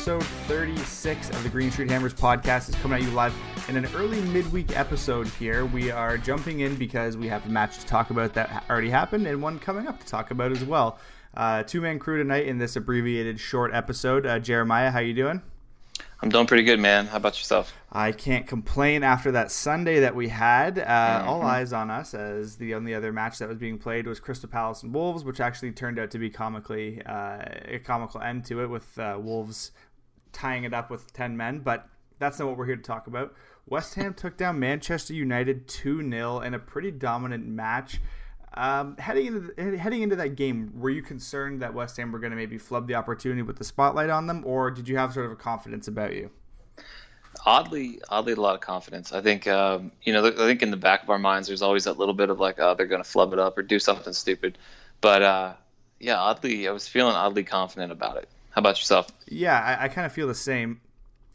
Episode 36 of the Green Street Hammers podcast is coming at you live in an early midweek episode here. We are jumping in because we have a match to talk about that already happened and one coming up to talk about as well. Uh, Two man crew tonight in this abbreviated short episode. Uh, Jeremiah, how you doing? I'm doing pretty good, man. How about yourself? I can't complain after that Sunday that we had. Uh, mm-hmm. All eyes on us as the only other match that was being played was Crystal Palace and Wolves, which actually turned out to be comically uh, a comical end to it with uh, Wolves tying it up with 10 men. But that's not what we're here to talk about. West Ham took down Manchester United 2 0 in a pretty dominant match. Um, heading into heading into that game, were you concerned that West Ham were going to maybe flub the opportunity with the spotlight on them, or did you have sort of a confidence about you? Oddly, oddly, a lot of confidence. I think um, you know. I think in the back of our minds, there's always that little bit of like, oh, they're going to flub it up or do something stupid. But uh, yeah, oddly, I was feeling oddly confident about it. How about yourself? Yeah, I, I kind of feel the same.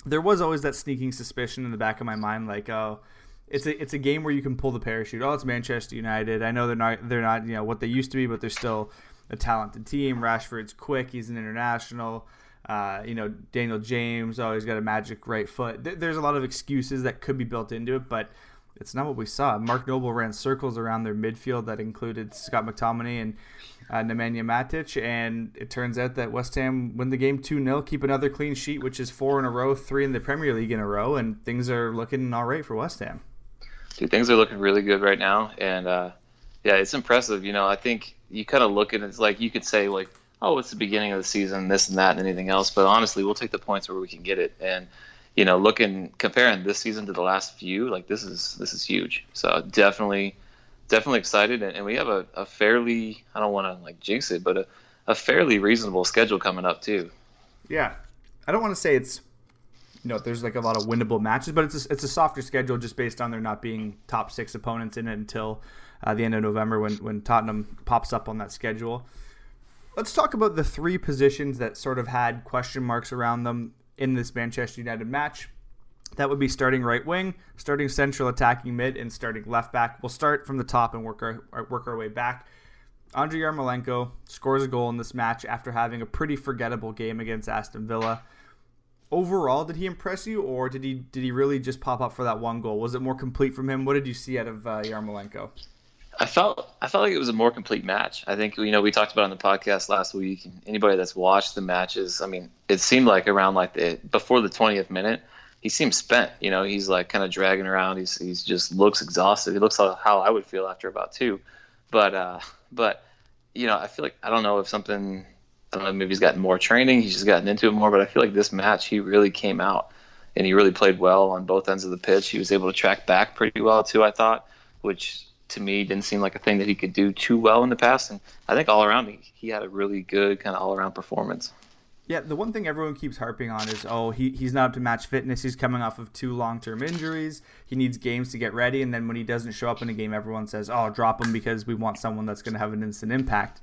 There was always that sneaking suspicion in the back of my mind, like, oh it's a it's a game where you can pull the parachute. Oh, it's Manchester United. I know they're not they're not you know what they used to be, but they're still a talented team. Rashford's quick. He's an international. Uh, you know, Daniel James. Oh, he's got a magic right foot. There's a lot of excuses that could be built into it, but it's not what we saw. Mark Noble ran circles around their midfield that included Scott McTominay and uh, Nemanja Matic, and it turns out that West Ham win the game 2 0, keep another clean sheet, which is four in a row, three in the Premier League in a row, and things are looking all right for West Ham dude, things are looking really good right now, and uh, yeah, it's impressive. You know, I think you kind of look at it, it's like you could say like, oh, it's the beginning of the season, this and that, and anything else. But honestly, we'll take the points where we can get it, and you know, looking comparing this season to the last few, like this is this is huge. So definitely, definitely excited, and, and we have a, a fairly I don't want to like jinx it, but a, a fairly reasonable schedule coming up too. Yeah, I don't want to say it's you know, there's like a lot of winnable matches, but it's a, it's a softer schedule just based on there not being top six opponents in it until uh, the end of November when when Tottenham pops up on that schedule. Let's talk about the three positions that sort of had question marks around them in this Manchester United match. That would be starting right wing, starting central attacking mid, and starting left back. We'll start from the top and work our work our way back. Andrei Yarmolenko scores a goal in this match after having a pretty forgettable game against Aston Villa overall, did he impress you, or did he did he really just pop up for that one goal? Was it more complete from him? What did you see out of uh, Yarmolenko? I felt I felt like it was a more complete match. I think you know we talked about on the podcast last week. Anybody that's watched the matches, I mean, it seemed like around like the before the 20th minute, he seems spent. You know, he's like kind of dragging around. He's he's just looks exhausted. He looks like how I would feel after about two. But uh, but you know, I feel like I don't know if something I don't know, maybe he's gotten more training, he's just gotten into it more, but I feel like this match he really came out and he really played well on both ends of the pitch. He was able to track back pretty well too, I thought, which to me didn't seem like a thing that he could do too well in the past. And I think all around he, he had a really good kind of all around performance. Yeah, the one thing everyone keeps harping on is, oh, he, he's not up to match fitness. He's coming off of two long term injuries. He needs games to get ready. And then when he doesn't show up in a game, everyone says, oh, drop him because we want someone that's going to have an instant impact.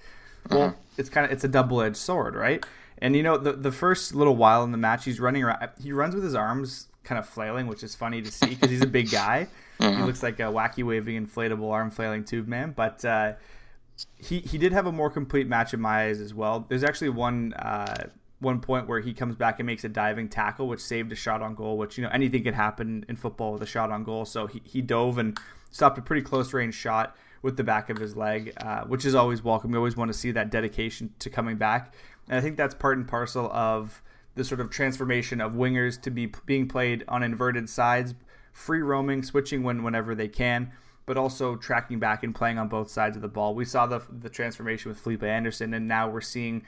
Well, uh-huh. it's kind of it's a double edged sword, right? And you know, the the first little while in the match, he's running around. He runs with his arms kind of flailing, which is funny to see because he's a big guy. Uh-huh. He looks like a wacky waving inflatable arm flailing tube man. But uh, he he did have a more complete match in my eyes as well. There's actually one. Uh, one point where he comes back and makes a diving tackle, which saved a shot on goal. Which you know anything can happen in football with a shot on goal. So he, he dove and stopped a pretty close range shot with the back of his leg, uh, which is always welcome. We always want to see that dedication to coming back, and I think that's part and parcel of the sort of transformation of wingers to be being played on inverted sides, free roaming, switching when whenever they can, but also tracking back and playing on both sides of the ball. We saw the the transformation with Felipe Anderson, and now we're seeing.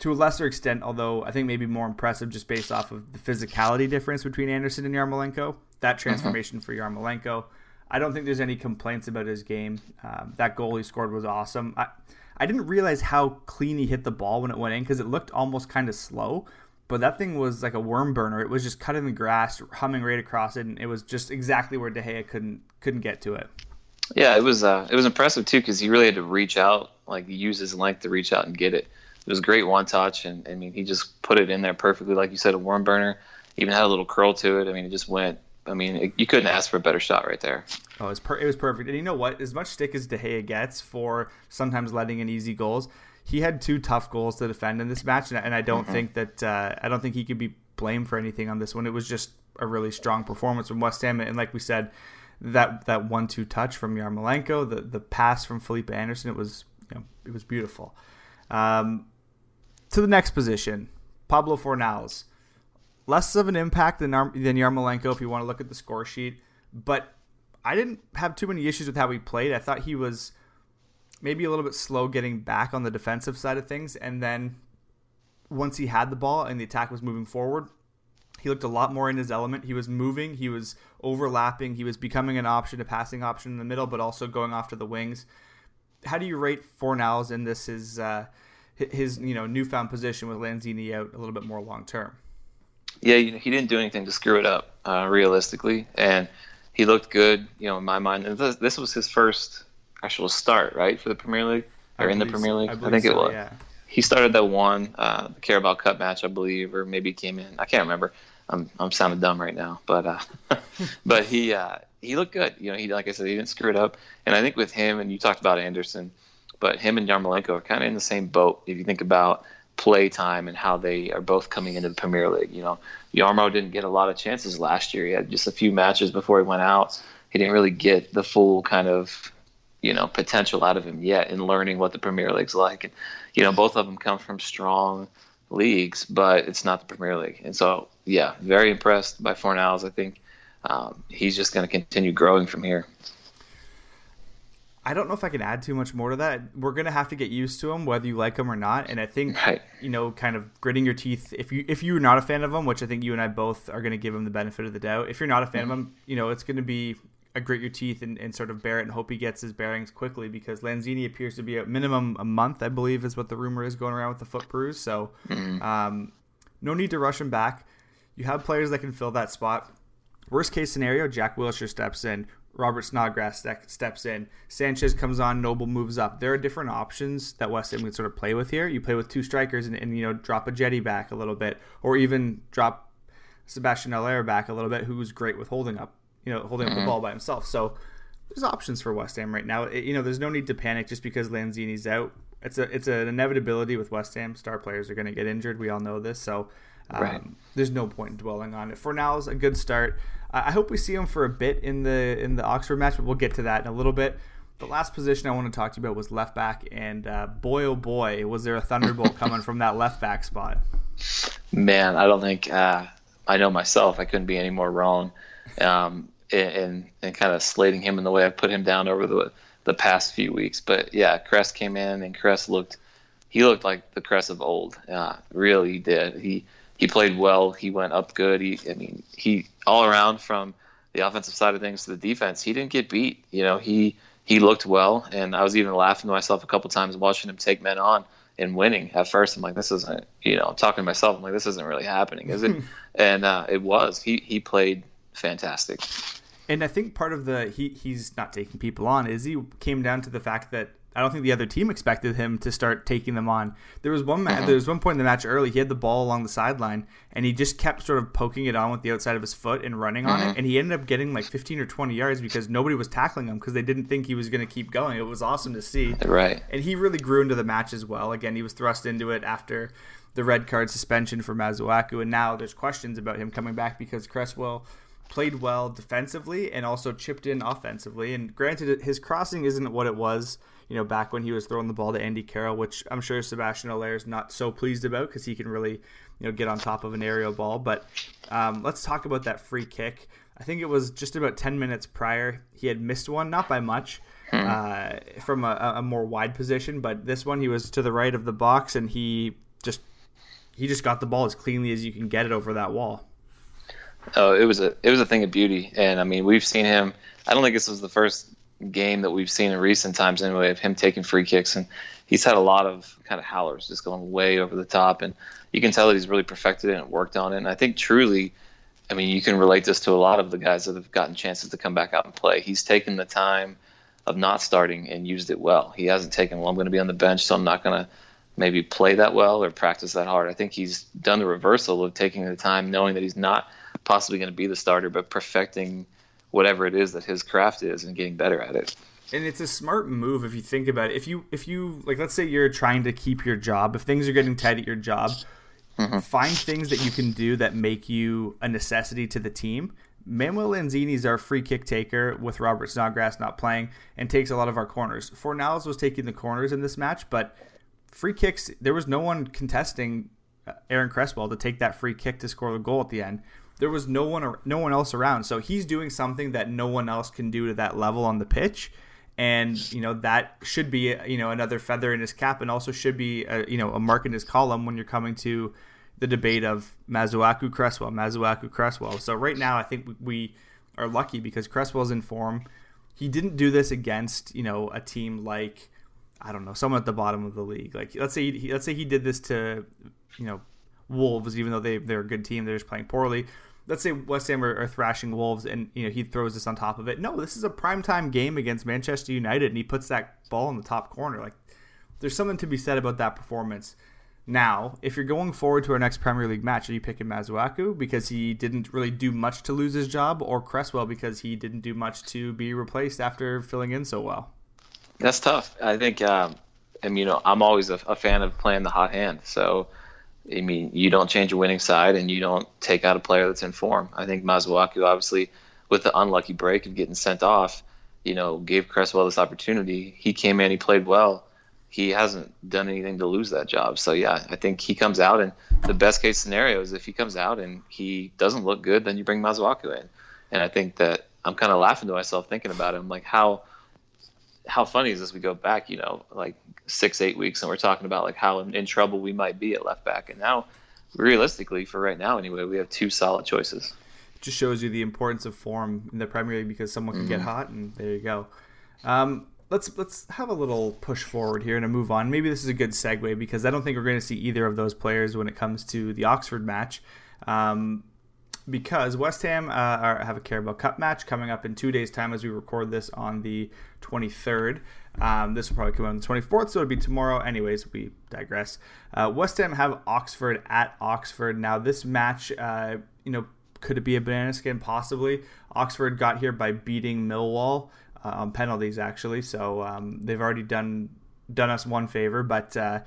To a lesser extent, although I think maybe more impressive just based off of the physicality difference between Anderson and Yarmolenko, that mm-hmm. transformation mm-hmm. for Yarmolenko. I don't think there's any complaints about his game. Um, that goal he scored was awesome. I, I didn't realize how clean he hit the ball when it went in because it looked almost kind of slow. But that thing was like a worm burner. It was just cutting the grass, humming right across it, and it was just exactly where De Gea couldn't couldn't get to it. Yeah, it was uh, it was impressive too because he really had to reach out, like use his length to reach out and get it. It was a great one touch, and I mean he just put it in there perfectly, like you said, a worm burner. Even had a little curl to it. I mean, it just went I mean, it, you couldn't ask for a better shot right there. Oh, it was, per- it was perfect. And you know what? As much stick as De Gea gets for sometimes letting in easy goals, he had two tough goals to defend in this match, and, and I don't mm-hmm. think that uh, I don't think he could be blamed for anything on this one. It was just a really strong performance from West Ham, and like we said, that that one-two touch from Yarmolenko, the the pass from Felipe Anderson, it was you know, it was beautiful. Um, to the next position, Pablo Fornals less of an impact than than Yarmolenko if you want to look at the score sheet. But I didn't have too many issues with how he played. I thought he was maybe a little bit slow getting back on the defensive side of things, and then once he had the ball and the attack was moving forward, he looked a lot more in his element. He was moving, he was overlapping, he was becoming an option, a passing option in the middle, but also going off to the wings. How do you rate Fornals in this Is uh, his you know newfound position with Lanzini out a little bit more long term? yeah, you know, he didn't do anything to screw it up, uh, realistically, and he looked good. You know, in my mind, and this, this was his first actual start, right, for the Premier League or in the Premier League. I, I think so, it was. Yeah. He started that one, uh, the Carabao Cup match, I believe, or maybe came in. I can't remember. I'm I'm sounding dumb right now, but uh, but he uh, he looked good. You know, he like I said, he didn't screw it up. And I think with him, and you talked about Anderson, but him and Yarmolenko are kind of in the same boat. If you think about play time and how they are both coming into the Premier League. You know, Yarmo didn't get a lot of chances last year. He had just a few matches before he went out. He didn't really get the full kind of you know potential out of him yet in learning what the Premier League's like. And you know, both of them come from strong leagues, but it's not the Premier League. And so, yeah, very impressed by Fornals. I think um, he's just going to continue growing from here. I don't know if I can add too much more to that. We're gonna have to get used to him, whether you like him or not. And I think right. you know, kind of gritting your teeth. If you if you're not a fan of him, which I think you and I both are gonna give him the benefit of the doubt. If you're not a fan mm-hmm. of him, you know, it's gonna be a grit your teeth and, and sort of bear it and hope he gets his bearings quickly because Lanzini appears to be at minimum a month, I believe, is what the rumor is going around with the foot bruise. So, mm-hmm. um, no need to rush him back. You have players that can fill that spot. Worst case scenario, Jack Wilshere steps in. Robert Snodgrass steps in. Sanchez comes on. Noble moves up. There are different options that West Ham can sort of play with here. You play with two strikers and, and you know drop Ajeti back a little bit, or even drop Sebastian Haller back a little bit, who's great with holding up, you know, holding mm-hmm. up the mm-hmm. ball by himself. So there's options for West Ham right now. It, you know, there's no need to panic just because Lanzini's out. It's a it's an inevitability with West Ham. Star players are going to get injured. We all know this. So um, right. there's no point in dwelling on it. For now, is a good start. I hope we see him for a bit in the in the Oxford match, but we'll get to that in a little bit. The last position I want to talk to you about was left back, and uh, boy oh boy, was there a thunderbolt coming from that left back spot. Man, I don't think uh, I know myself. I couldn't be any more wrong, um, in, in kind of slating him in the way I put him down over the the past few weeks. But yeah, Cress came in, and Cress looked he looked like the Cress of old. Uh, really, he did. He he played well. He went up good. He, I mean, he all around from the offensive side of things to the defense, he didn't get beat. You know, he he looked well, and I was even laughing to myself a couple times watching him take men on and winning. At first, I'm like, this isn't. You know, I'm talking to myself. I'm like, this isn't really happening, is it? and uh, it was. He he played fantastic. And I think part of the he he's not taking people on is he came down to the fact that I don't think the other team expected him to start taking them on. There was one ma- there was one point in the match early. He had the ball along the sideline and he just kept sort of poking it on with the outside of his foot and running on it. Mm-hmm. And he ended up getting like 15 or 20 yards because nobody was tackling him because they didn't think he was going to keep going. It was awesome to see. Right. And he really grew into the match as well. Again, he was thrust into it after the red card suspension for Masuaku, and now there's questions about him coming back because Cresswell played well defensively and also chipped in offensively. And granted, his crossing isn't what it was you know, back when he was throwing the ball to Andy Carroll, which I'm sure Sebastian Haller is not so pleased about because he can really, you know, get on top of an aerial ball. But um, let's talk about that free kick. I think it was just about 10 minutes prior. He had missed one, not by much, hmm. uh, from a, a more wide position, but this one he was to the right of the box and he just he just got the ball as cleanly as you can get it over that wall. Oh, it was a it was a thing of beauty, and I mean we've seen him. I don't think this was the first game that we've seen in recent times anyway of him taking free kicks, and he's had a lot of kind of howlers just going way over the top, and you can tell that he's really perfected it and worked on it. And I think truly, I mean, you can relate this to a lot of the guys that have gotten chances to come back out and play. He's taken the time of not starting and used it well. He hasn't taken, well, I'm going to be on the bench, so I'm not going to maybe play that well or practice that hard. I think he's done the reversal of taking the time, knowing that he's not possibly going to be the starter, but perfecting whatever it is that his craft is and getting better at it. And it's a smart move if you think about it. If you if you like let's say you're trying to keep your job, if things are getting tight at your job, mm-hmm. find things that you can do that make you a necessity to the team. Manuel Lanzini is our free kick taker with Robert Snodgrass not playing and takes a lot of our corners. Fornals was taking the corners in this match, but free kicks, there was no one contesting uh, Aaron Cresswell to take that free kick to score the goal at the end there was no one no one else around. So he's doing something that no one else can do to that level on the pitch. And you know that should be you know another feather in his cap, and also should be a, you know a mark in his column when you're coming to the debate of Masuaku Cresswell, Masuaku Cresswell. So right now, I think we are lucky because Cresswell's in form. He didn't do this against you know a team like I don't know someone at the bottom of the league. Like let's say he, let's say he did this to you know Wolves, even though they they're a good team, they're just playing poorly let's say West Ham are, are, thrashing Wolves and you know he throws this on top of it. No, this is a primetime game against Manchester United and he puts that ball in the top corner. Like there's something to be said about that performance. Now, if you're going forward to our next Premier League match, are you picking Masuaku because he didn't really do much to lose his job, or Cresswell because he didn't do much to be replaced after filling in so well? That's tough. I think, um, and you know, I'm always a, a fan of playing the hot hand. So I mean, you don't change a winning side and you don't take out a player that's in form. I think Masuaku, obviously, with the unlucky break of getting sent off, you know, gave Cresswell this opportunity. He came in, he played well. He hasn't done anything to lose that job. So yeah, I think he comes out, and the best case scenario is if he comes out and he doesn't look good, then you bring Masuaku in. And I think that I'm kind of laughing to myself thinking about it. I'm like, how how funny is this? We go back, you know, like six, eight weeks, and we're talking about like how in, in trouble we might be at left back. And now, realistically, for right now anyway, we have two solid choices. Just shows you the importance of form in the Premier League because someone can mm-hmm. get hot, and there you go. Um, let's let's have a little push forward here and a move on. Maybe this is a good segue because I don't think we're going to see either of those players when it comes to the Oxford match. Um, because West Ham uh, are, have a Carabao Cup match coming up in two days' time as we record this on the 23rd. Um, this will probably come out on the 24th, so it'll be tomorrow. Anyways, we digress. Uh, West Ham have Oxford at Oxford. Now, this match, uh, you know, could it be a banana skin? Possibly. Oxford got here by beating Millwall uh, on penalties, actually. So um, they've already done done us one favor, but uh,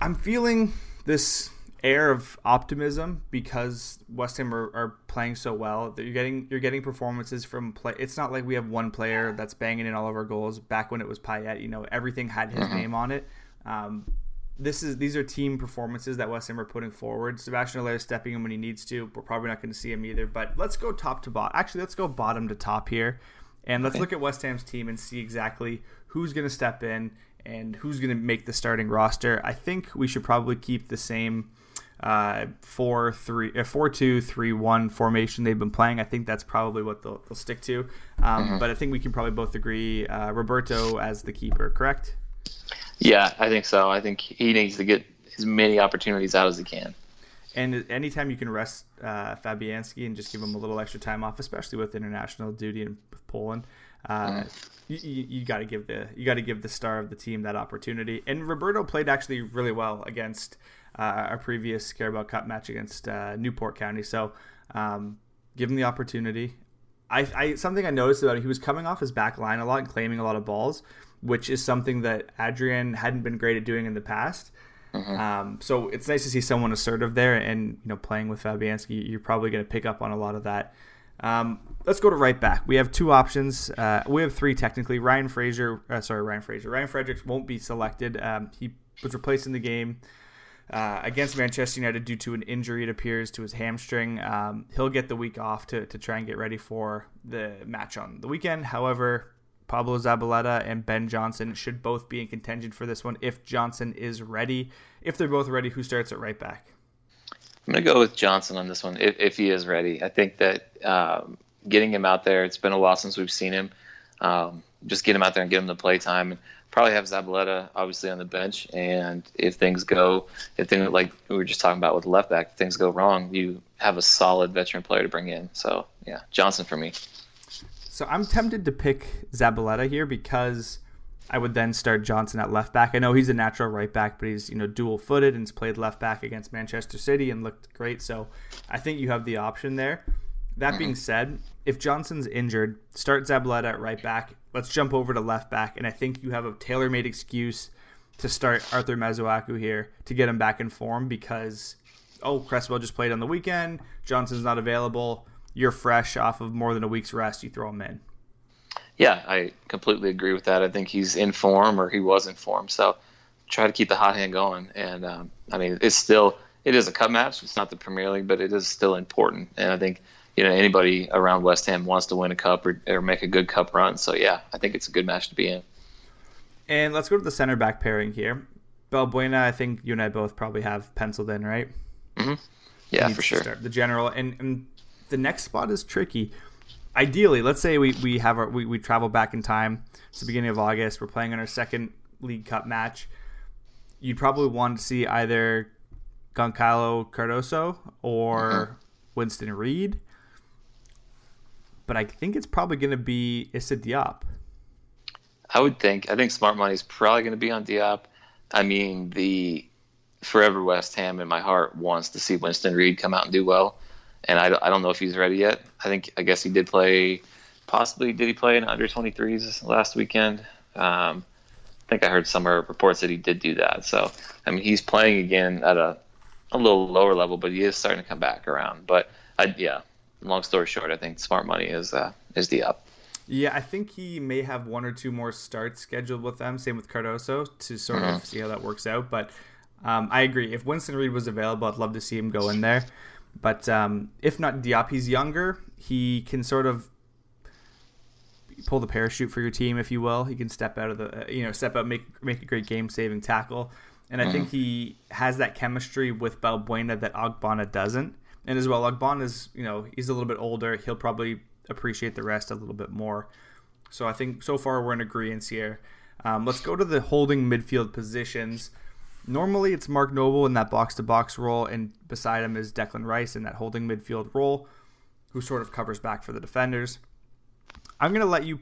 I'm feeling this air of optimism because West Ham are, are, playing so well. That you're getting you're getting performances from play. It's not like we have one player that's banging in all of our goals. Back when it was Payet, you know, everything had his mm-hmm. name on it. Um, this is these are team performances that West Ham are putting forward. Sebastian Haller stepping in when he needs to. We're probably not going to see him either. But let's go top to bottom. Actually, let's go bottom to top here, and let's okay. look at West Ham's team and see exactly who's going to step in and who's going to make the starting roster. I think we should probably keep the same uh, four three uh, four two three one formation they've been playing. I think that's probably what they'll, they'll stick to. Um, mm-hmm. But I think we can probably both agree uh, Roberto as the keeper, correct? Yeah, I think so. I think he needs to get as many opportunities out as he can. And anytime you can rest uh, Fabianski and just give him a little extra time off, especially with international duty and with Poland, uh, mm. you, you, you got to give the you got to give the star of the team that opportunity. And Roberto played actually really well against uh, our previous Carabao Cup match against uh, Newport County. So um, give him the opportunity. I, I something I noticed about him, he was coming off his back line a lot and claiming a lot of balls, which is something that Adrian hadn't been great at doing in the past. Mm-hmm. Um, so it's nice to see someone assertive there, and you know, playing with Fabianski, you're probably going to pick up on a lot of that. Um, let's go to right back. We have two options. Uh, we have three technically. Ryan Fraser, uh, sorry, Ryan Fraser. Ryan Fredericks won't be selected. Um, he was replaced in the game uh, against Manchester United due to an injury, it appears, to his hamstring. Um, he'll get the week off to, to try and get ready for the match on the weekend. However, Pablo Zabaleta and Ben Johnson should both be in contention for this one if Johnson is ready. If they're both ready, who starts at right back? I'm going to go with Johnson on this one if, if he is ready. I think that um, getting him out there, it's been a while since we've seen him. Um, just get him out there and get him the play time. Probably have Zabaleta obviously on the bench, and if things go, if things like we were just talking about with left back, things go wrong, you have a solid veteran player to bring in. So yeah, Johnson for me. So I'm tempted to pick Zabaleta here because I would then start Johnson at left back. I know he's a natural right back, but he's you know dual footed and he's played left back against Manchester City and looked great. So I think you have the option there. That being said, if Johnson's injured, start Zabaleta at right back. Let's jump over to left back, and I think you have a tailor-made excuse to start Arthur Masuaku here to get him back in form because oh Cresswell just played on the weekend, Johnson's not available. You're fresh off of more than a week's rest. You throw him in. Yeah, I completely agree with that. I think he's in form, or he was in form. So try to keep the hot hand going. And um, I mean, it's still it is a cup match. It's not the Premier League, but it is still important. And I think you know anybody around West Ham wants to win a cup or, or make a good cup run. So yeah, I think it's a good match to be in. And let's go to the center back pairing here. Balbuena, I think you and I both probably have penciled in, right? Mm-hmm. Yeah, for sure. the general and, and the next spot is tricky ideally, let's say we, we have our we, we travel back in time. It's the beginning of August. We're playing in our second League Cup match. You'd probably want to see either Goncalo Cardoso or mm-hmm. Winston Reid. But I think it's probably going to be Issa Diop. I would think. I think Smart Money is probably going to be on Diop. I mean, the forever West Ham in my heart wants to see Winston Reid come out and do well and I, I don't know if he's ready yet. I think I guess he did play, possibly did he play in under 23s last weekend? Um, I think I heard somewhere reports that he did do that. So I mean he's playing again at a a little lower level, but he is starting to come back around. But I, yeah, long story short, I think smart money is uh, is Diop. Yeah, I think he may have one or two more starts scheduled with them. Same with Cardoso to sort mm-hmm. of see how that works out. But um, I agree. If Winston Reid was available, I'd love to see him go in there. But um, if not Diop, he's younger. He can sort of pull the parachute for your team, if you will. He can step out of the, uh, you know, step out, make make a great game-saving tackle. And I mm-hmm. think he has that chemistry with Balbuena that Ogbonna doesn't. And as well, Ogbonna is, you know, he's a little bit older. He'll probably appreciate the rest a little bit more. So I think so far we're in agreement here. Um, let's go to the holding midfield positions. Normally, it's Mark Noble in that box to box role, and beside him is Declan Rice in that holding midfield role, who sort of covers back for the defenders. I'm to let you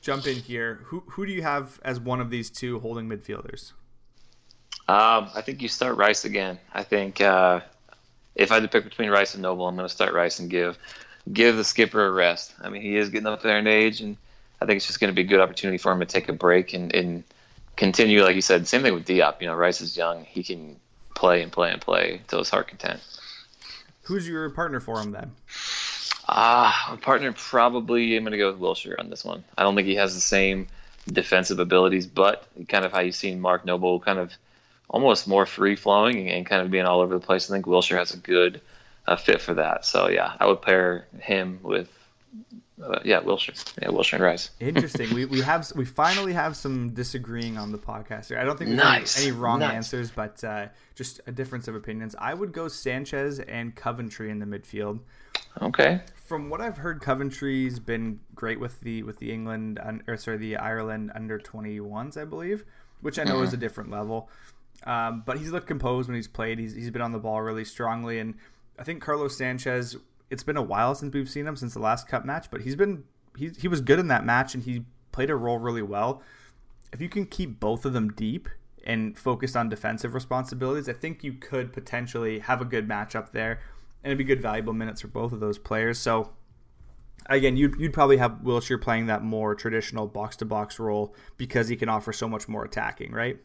jump in here. Who, who do you have as one of these two holding midfielders? Um, I think you start Rice again. I think uh, if I had to pick between Rice and Noble, I'm going to start Rice and give give the skipper a rest. I mean, he is getting up there in age, and I think it's just going to be a good opportunity for him to take a break and, and continue, like you said, same thing with Diop. You know, Rice is young; he can play and play and play until his heart content. Who's your partner for him then? Ah, uh, partner probably I'm going to go with Wilshere on this one. I don't think he has the same defensive abilities, but kind of how you've seen Mark Noble kind of almost more free flowing and, kind of being all over the place. I think Wilshere has a good uh, fit for that. So yeah, I would pair him with uh, yeah, Wilshere. Yeah, Wilshere and Rice. Interesting. we, we have we finally have some disagreeing on the podcast here. I don't think we nice. have any wrong nice. answers, but uh, just a difference of opinions. I would go Sanchez and Coventry in the midfield. Okay. From what I've heard, Coventry's been great with the with the England or sorry the Ireland under 21s, I believe, which I know mm-hmm. is a different level. Um, but he's looked composed when he's played. He's he's been on the ball really strongly, and I think Carlos Sanchez it's been a while since we've seen him since the last cup match, but he's been he he was good in that match and he played a role really well. If you can keep both of them deep and focused on defensive responsibilities, I think you could potentially have a good matchup there, and it'd be good valuable minutes for both of those players. So again, you'd, you'd probably have Wilshere playing that more traditional box to box role because he can offer so much more attacking, right?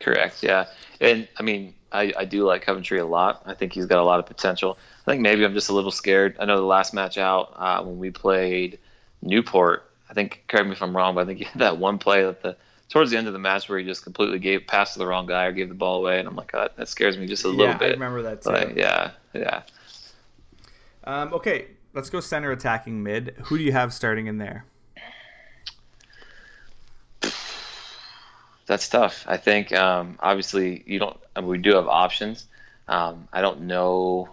Correct. Yeah, and I mean, I, I do like Coventry a lot. I think he's got a lot of potential. I think maybe I'm just a little scared. I know the last match out uh, when we played Newport. I think correct me if I'm wrong, but I think he had that one play at the towards the end of the match where he just completely gave passed to the wrong guy or gave the ball away, and I'm like, oh, that scares me just a little bit. Yeah, I remember that too. Like, yeah, yeah. Um, okay, let's go center attacking mid. Who do you have starting in there? That's tough. I think um, obviously you don't. I mean, we do have options. Um, I don't know.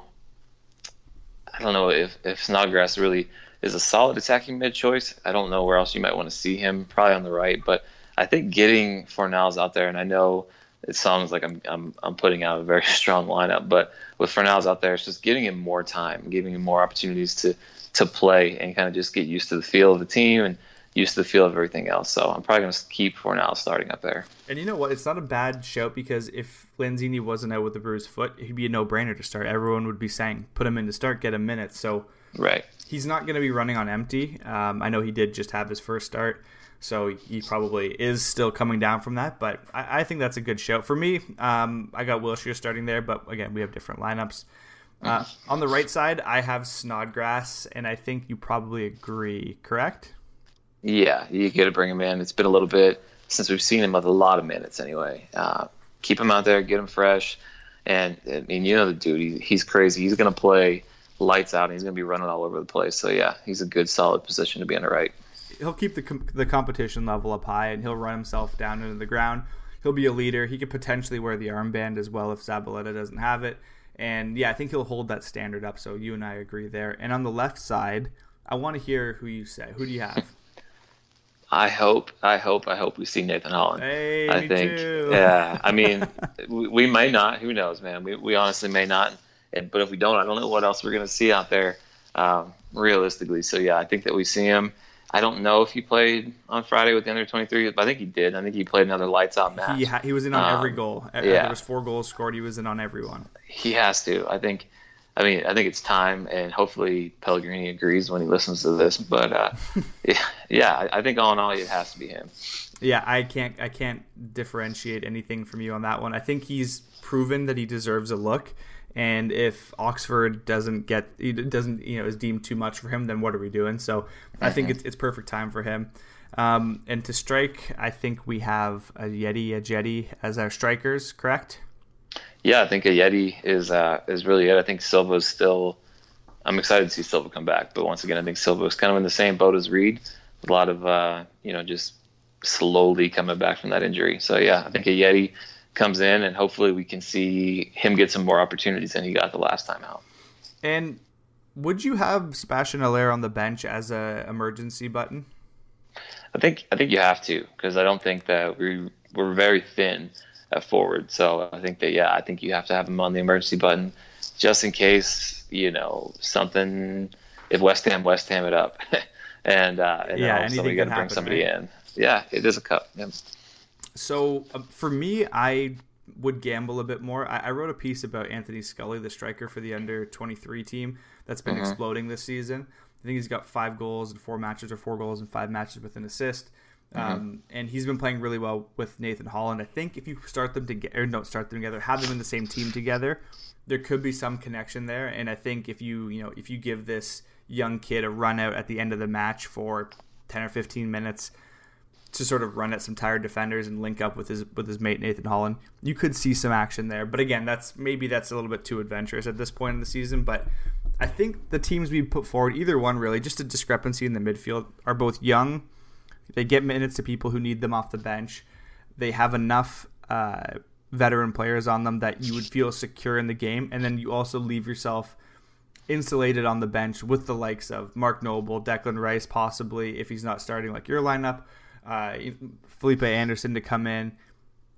I don't know if if Snodgrass really is a solid attacking mid choice. I don't know where else you might want to see him. Probably on the right, but I think getting Fornals out there, and I know it sounds like I'm, I'm I'm putting out a very strong lineup, but with Fornals out there, it's just giving him more time, giving him more opportunities to to play and kind of just get used to the feel of the team and used to the feel of everything else. So I'm probably going to keep for now starting up there. And you know what? It's not a bad shout because if Lanzini wasn't out with a bruised foot, he'd be a no-brainer to start. Everyone would be saying, put him in to start, get him minutes. So right, he's not going to be running on empty. Um, I know he did just have his first start. So he probably is still coming down from that, but I, I think that's a good shout. For me, um, I got Wilshere starting there, but again, we have different lineups. Uh, on the right side, I have Snodgrass, and I think you probably agree, correct? Yeah, you got to bring him in. It's been a little bit since we've seen him with a lot of minutes anyway. Uh, keep him out there, get him fresh. And I mean, you know the dude, he, he's crazy. He's going to play lights out, and he's going to be running all over the place. So yeah, he's a good, solid position to be on the right he'll keep the com- the competition level up high, and he'll run himself down into the ground. He'll be a leader. He could potentially wear the armband as well if Zabaleta doesn't have it. And yeah, I think he'll hold that standard up. So you and I agree there. And on the left side, I want to hear who you say. Who do you have? I hope, I hope, I hope we see Nathan Holland. Hey, I think, too. yeah. I mean, we, we, may not. Who knows, man? We, we honestly may not. And, but if we don't, I don't know what else we're going to see out there, um, realistically. So yeah, I think that we see him. I don't know if he played on Friday with the under 23, but I think he did. I think he played another lights out match. He, ha- he was in on um, every goal. Yeah. There was four goals scored. He was in on every one. He has to. I think. I mean, I think it's time, and hopefully Pellegrini agrees when he listens to this. But uh, yeah, yeah, I think all in all, it has to be him. Yeah, I can't, I can't differentiate anything from you on that one. I think he's proven that he deserves a look and if Oxford doesn't get doesn't you know is deemed too much for him, then what are we doing? So. I think mm-hmm. it's it's perfect time for him. Um, and to strike, I think we have Ajeti, a Jetty as our strikers, correct? Yeah, I think Ajeti is uh, is really it. I think Silva's still. I'm excited to see Silva come back, but once again, I think Silva is kind of in the same boat as Reid. A lot of uh, you know just slowly coming back from that injury. So yeah, I think Ajeti comes in, and hopefully we can see him get some more opportunities than he got the last time out. And would you have Sebastian Haller on the bench as a emergency button? I think I think you have to because I don't think that we we're very thin at forward. So I think that yeah, I think you have to have him on the emergency button just in case you know something if West Ham West Ham it up, and, uh, and yeah, anything got to bring somebody right? in. Yeah, it is a cup. Yeah. So uh, for me, I would gamble a bit more. I, I, wrote a piece about Anthony Scully, the striker for the under 23 team that's been mm-hmm. exploding this season. I think he's got five goals in four matches, or four goals and five matches with an assist. Mm-hmm. Um, and he's been playing really well with Nathan Holland. I think if you start them together, don't start them together, have them in the same team together, there could be some connection there. And I think if you, you know, if you give this young kid a run out at the end of the match for 10 or 15 minutes, to sort of run at some tired defenders and link up with his with his mate Nathan Holland. You could see some action there, but again, that's maybe that's a little bit too adventurous at this point in the season. But I think the teams we put forward, either one really, just a discrepancy in the midfield, are both young. They get minutes to people who need them off the bench. They have enough uh, veteran players on them that you would feel secure in the game, and then you also leave yourself insulated on the bench with the likes of Mark Noble, Declan Rice, possibly if he's not starting like your lineup uh, Felipe Anderson to come in.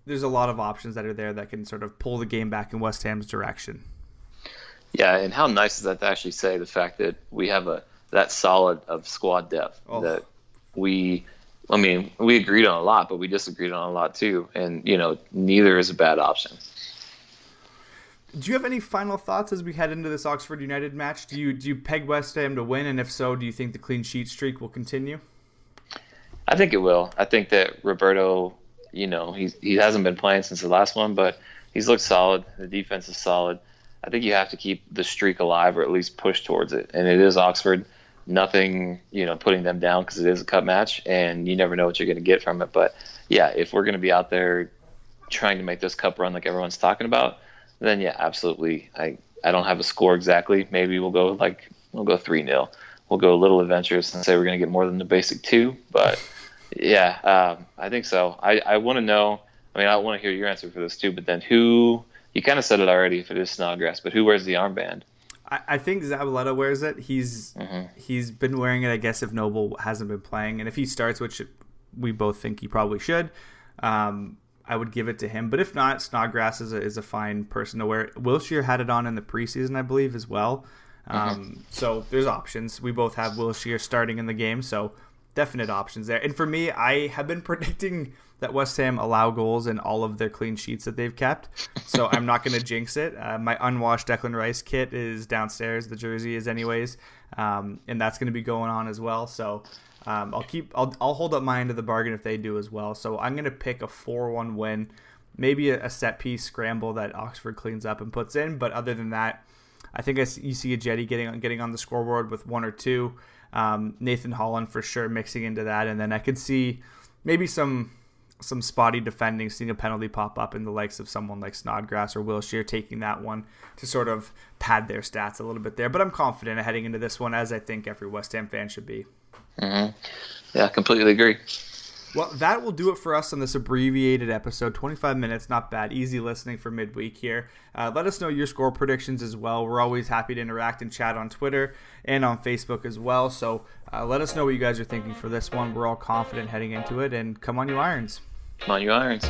There's a lot of options that are there that can sort of pull the game back in West Ham's direction. Yeah, and how nice is that to actually say the fact that we have a that solid of squad depth oh. that we I mean, we agreed on a lot, but we disagreed on a lot too. And, you know, neither is a bad option. Do you have any final thoughts as we head into this Oxford United match? Do you do you peg West Ham to win, and if so, do you think the clean sheet streak will continue? I think it will. I think that Roberto, you know, he's he hasn't been playing since the last one, but he's looked solid. The defense is solid. I think you have to keep the streak alive, or at least push towards it. And it is Oxford. Nothing, you know, putting them down because it is a cup match, and you never know what you're going to get from it. But yeah, if we're going to be out there trying to make this cup run like everyone's talking about, then yeah, absolutely. I I don't have a score exactly. Maybe we'll go like we'll go three 0 We'll go a little adventurous and say we're going to get more than the basic two, but. Yeah, um, I think so. I, I want to know. I mean, I want to hear your answer for this too. But then, who You kind of said it already if it is Snodgrass, but who wears the armband? I, I think Zabaleta wears it. He's Mm-hmm. he's been wearing it, I guess, if Noble hasn't been playing, and if he starts, which we both think he probably should. Um, I would give it to him, but if not, Snodgrass is a, is a fine person to wear. Wilshere had it on in the preseason, I believe, as well. Um, So there's options. We both have Wilshere starting in the game, so definite options there. And for me, I have been predicting that West Ham allow goals in all of their clean sheets that they've kept. So I'm not going to jinx it. Uh, my unwashed Declan Rice kit is downstairs. The jersey is anyways, um, and that's going to be going on as well. So um, I'll keep. I'll, I'll hold up my end of the bargain if they do as well. So I'm going to pick a four-one win, maybe a, a set piece scramble that Oxford cleans up and puts in. But other than that, I think I see, you see Ajeti getting on getting on the scoreboard with one or two. Um, Nathan Holland for sure mixing into that, and then I could see maybe some some spotty defending, seeing a penalty pop up in the likes of someone like Snodgrass or Wilshere taking that one to sort of pad their stats a little bit there. But I'm confident heading into this one, as I think every West Ham fan should be. Yeah, I completely agree. Well, that will do it for us on this abbreviated episode. 25 minutes, not bad. Easy listening for midweek here. Uh, let us know your score predictions as well. We're always happy to interact and chat on Twitter and on Facebook as well. So uh, let us know what you guys are thinking for this one. We're all confident heading into it, and come on, you Irons. Come on, you irons.